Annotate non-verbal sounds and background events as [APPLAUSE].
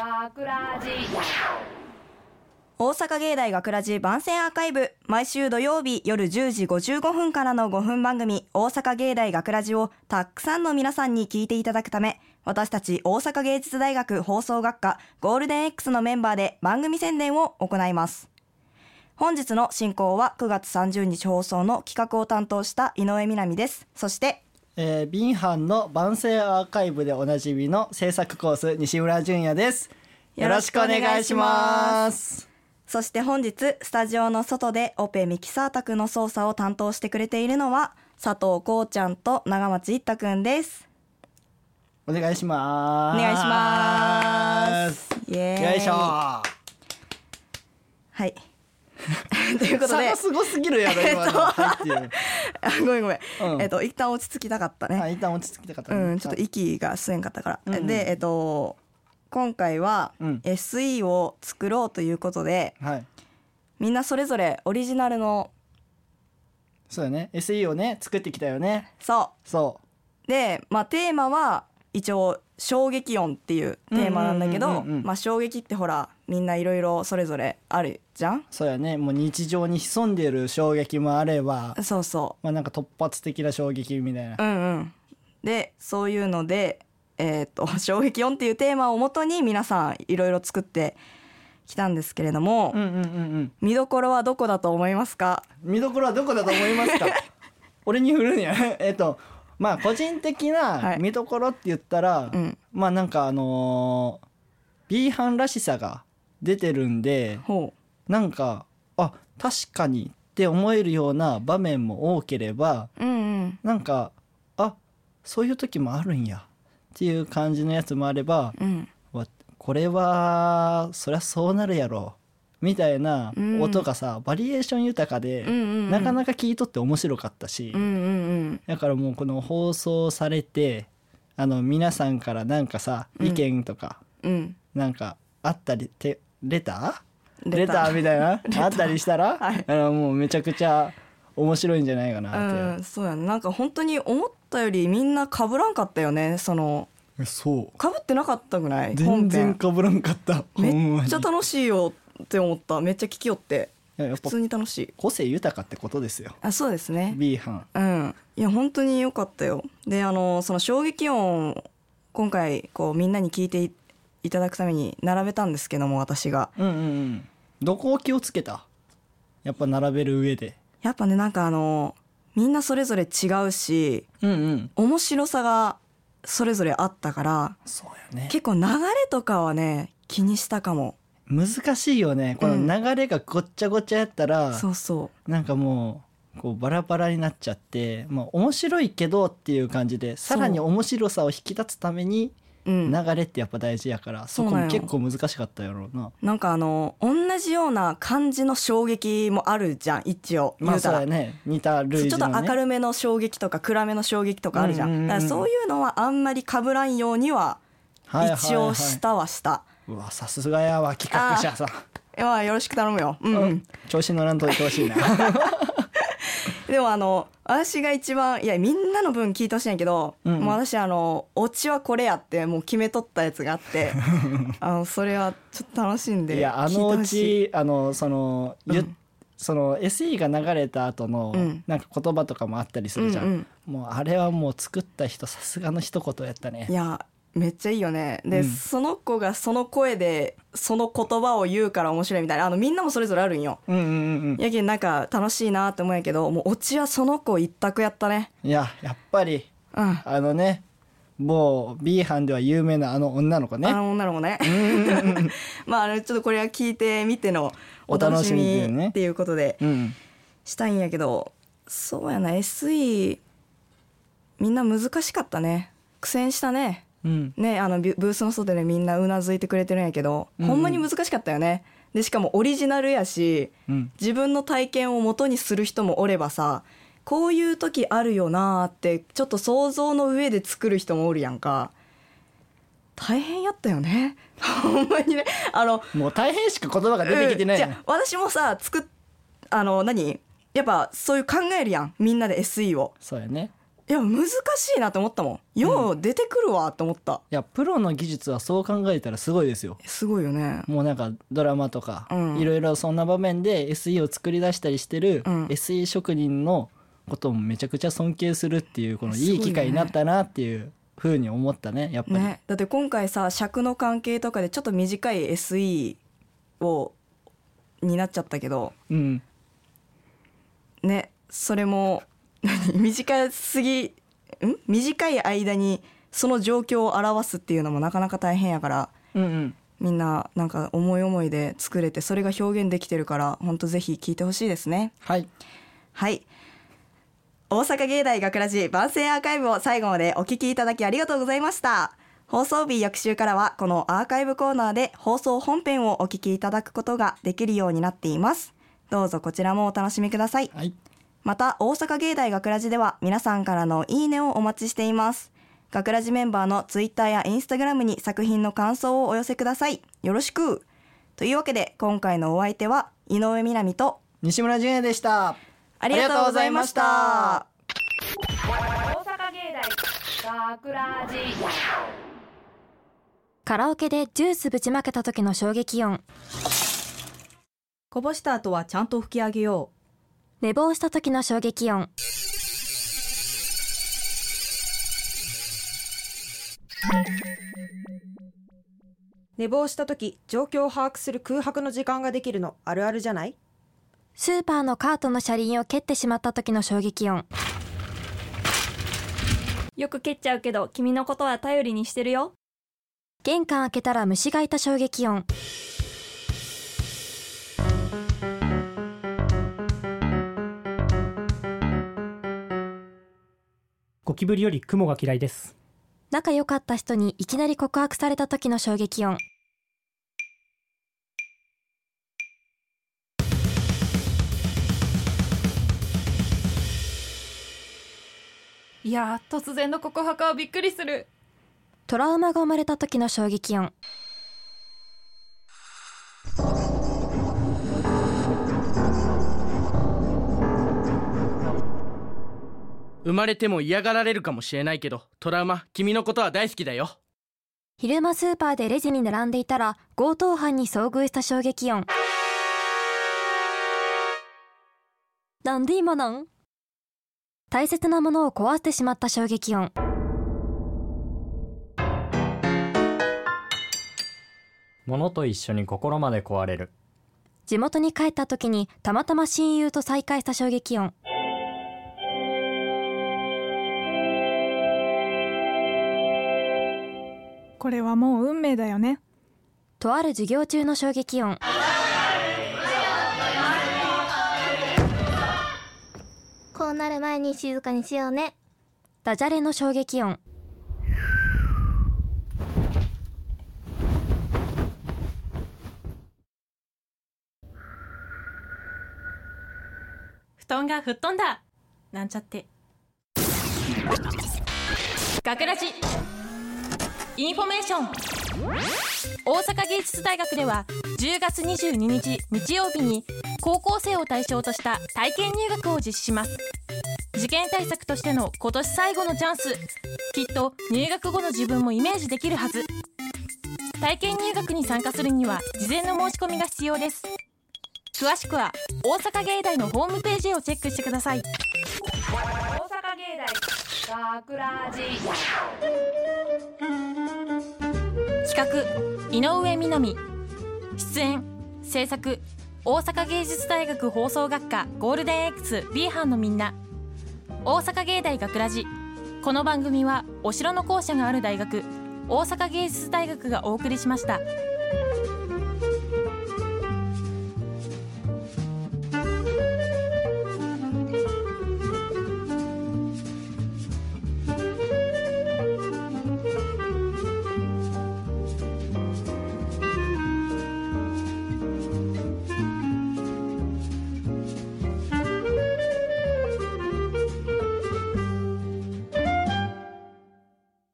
学ラジ大阪芸大学ラジ番宣アーカイブ。毎週土曜日夜10時55分からの5分番組大阪芸大学ラジをたくさんの皆さんに聞いていただくため私たち大阪芸術大学放送学科ゴールデン X のメンバーで番組宣伝を行います。本日の進行は9月30日放送の企画を担当した井上みなみです。そしてえー、ビンハンの番宣アーカイブでおなじみの制作コース西村淳也ですよろしくお願いします。そして本日スタジオの外でオペミキサー宅の操作を担当してくれているのは佐藤こうちゃんと長松一太くんです。お願いします。お願いします。イエーイ。よいしょ。はい。[LAUGHS] ということで。すごすぎるやろ今の。入ってる。[LAUGHS] あごめんごめん、うん。えっと一旦落ち着きたかったね、はい一旦落ち着きたかったね。うんちょっと息が吸えんかったから、うんうん。でえっと今回はうん。SE を作ろうということではい。みんなそれぞれオリジナルのそうだね。SE をね作ってきたよね。そそう。でまあテーマは一応衝撃音っていうテーマなんだけうんどうんうんうんまあ衝撃ってほらみんないろいろそれぞれあるじゃん？そうやね。もう日常に潜んでいる衝撃もあればそうそまあなんか突発的な衝撃みたいな。ううんうん。でそういうのでえーっと [LAUGHS] 衝撃音っていうテーマをもとに皆さんいろいろ作ってきたんですけれども、うんうんうんうん。見どころはどこだと思いますか？見どころはどこだと思いますか？[LAUGHS] 俺に振るんや。[LAUGHS] えっとまあ個人的はない。見どころって言ったら、うん。まあなんかあのー、B 班らしさが出てるんでほなんかあ確かにって思えるような場面も多ければううんうん。なんかあそういう時もあるんやっていう感じのやつもあればうん。わこれはそりゃそうなるやろ。みたいなうん。音がさ、バリエーション豊かで、うんうんうん。なかなか聞いとって面白かったし、うんうんだからもうこの放送されてあの皆さんからなんかさうん。意見とかうん。うんなんかあったりてレターレレターみたいな？[LAUGHS] あったりしたら、はい。あのもうめちゃくちゃ面白いんじゃないかなって、うん、そうやねなんか本当に思ったよりみんな被らんかったよね。そのえそう。被ってなかったくない？全本然編。かぶらんかった。めっちゃ楽しいよって思った。めっちゃ聞きよって。普通に楽しい。個性豊かってことですよ。あそうですね。B 班。うん。いや本当に良かったよ。であのその衝撃音今回こうみんなに聞いていいただくために並べたんですけども私が。うんうんうん。どこを気をつけた？やっぱ並べる上でやっぱねなんかあのみんなそれぞれ違うしうんうん。面白さがそれぞれあったからそうやね。結構流れとかはね気にしたかも。難しいよね。この流れがごっちゃごちゃやったら、そうそなんかもうこうバラバラになっちゃって、まあ、面白いけどっていう感じでさらに面白さを引き立つためにううん流れってやっぱ大事やから、そこもそうなんよ。結構難しかったやろうな。なんかあの同じような感じの衝撃もあるじゃん一応まあ言うたら、そうやね。似た類ちょっと明るめの衝撃とか暗めの衝撃とかあるじゃん,、うんうんうんだからそういうのはあんまり被らんようにははいはいはい。一応したはした、うわさすがやわ企画者さん、いやよろしく頼むよ、うん。うん、調子乗らんといてほしいな [LAUGHS] でもあの私が一番いやみんなの分聞いてほしいんやけど、うん。うんもう私あのオチはこれやってもう決めとったやつがあって [LAUGHS] あのそれはちょっと楽しんでいやあのう聞いてほしい。ちあのその、ゆうん。その SE が流れた後の、うん。なんか言葉とかもあったりするじゃん、うんうん。もうあれはもう作った人さすがの一言やったね。いやめっちゃいいよね。で、うん。その子がその声でその言葉を言うから面白いみたいな。あのみんなもそれぞれあるんよ。うんうんうんやけんなんか楽しいなって思うんやけどもうオチはその子一択やったね。いややっぱりうん。あのね某 B 班では有名なあの女の子ね。あの女の子ね。[LAUGHS] まああのちょっとこれは聞いてみてのお楽しみっていうことでうんしたいんやけどそうやな SE みんな難しかったね。苦戦したねうん。ねあのブースの外でみんなうなずいてくれてるんやけど、うんほんまに難しかったよね。でしかもオリジナルやしうん。自分の体験を元にする人もおればさこういう時あるよなーってちょっと想像の上で作る人もおるやんか。大変やったよね。[LAUGHS] ほんまにね。あのもう大変しか言葉が出てきてない。ねうん。じゃあ私もさ作っあの何？やっぱそういう考えるやん。みんなで SE を。そうやねいや難しいなと思ったもん。よう出てくるわと思った、いやプロの技術はそう考えたらすごいですよ。すごいよね。もうなんかドラマとか、うん。いろいろそんな場面で SE を作り出したりしてる、うん。SE 職人のこともめちゃくちゃ尊敬するっていうこのいね。いい機会になったなっていうふうに思ったねやっぱり、ね。だって今回さ尺の関係とかでちょっと短い SE をになっちゃったけど。うん。ね。それも何 [LAUGHS] 短すぎん？短い間にその状況を表すっていうのもなかなか大変やから。うんうん。みんななんか思い思いで作れてそれが表現できてるから本当ぜひ聞いてほしいですね。はい。はい。大阪芸大学ラジ番宣アーカイブを最後までお聞きいただきありがとうございました。放送日翌週からはこのアーカイブコーナーで放送本編をお聞きいただくことができるようになっています。どうぞこちらもお楽しみください。はいまた大阪芸大学ラジでは皆さんからのいいねをお待ちしています。学ラジメンバーのツイッターやインスタグラムに作品の感想をお寄せください。よろしく。というわけで今回のお相手は井上みなみと西村淳也でした。ありがとうございました。大阪芸大学ラジ。カラオケでジュースぶちまけた時の衝撃音。こぼした後はちゃんと拭き上げよ寝坊した時の衝撃音。寝坊した時状況を把握する空白の時間ができるのあるあるじゃない？スーパーのカートの車輪を蹴ってしまった時の衝撃音。よく蹴っちゃうけど君のことは頼りにしてるよ。玄関開けたら虫がいた衝撃音キブリより雲が嫌いです。仲良かった人にいきなり告白された時の衝撃音。いやー突然の告白はびっくりする。トラウマが生まれた時の衝撃音生まれても嫌がられるかもしれないけどトラウマ君のことは大好きだよ。昼間スーパーでレジに並んでいたら強盗犯に遭遇した衝撃音。なんで今なん？大切なものを壊してしまった衝撃音。物と一緒に心まで壊れる。地元に帰った時にたまたま親友と再会した衝撃音これはもう運命だよね。とある授業中の衝撃音。こうなる前に静かにしようね。ダジャレの衝撃音。布団が吹っ飛んだ。なんちゃって。学ラジインフォメーション。大阪芸術大学では10月22日日曜日に高校生を対象とした体験入学を実施します。受験対策としての今年最後のチャンス。きっと入学後の自分もイメージできるはず。体験入学に参加するには事前の申し込みが必要です。詳しくは大阪芸大のホームページをチェックしてください。大阪芸大学ラジ企画井上みなみ。出演制作大阪芸術大学放送学科ゴールデン X B 班のみんな。大阪芸大学ラジ。この番組はお城の校舎がある大学大阪芸術大学がお送りしました。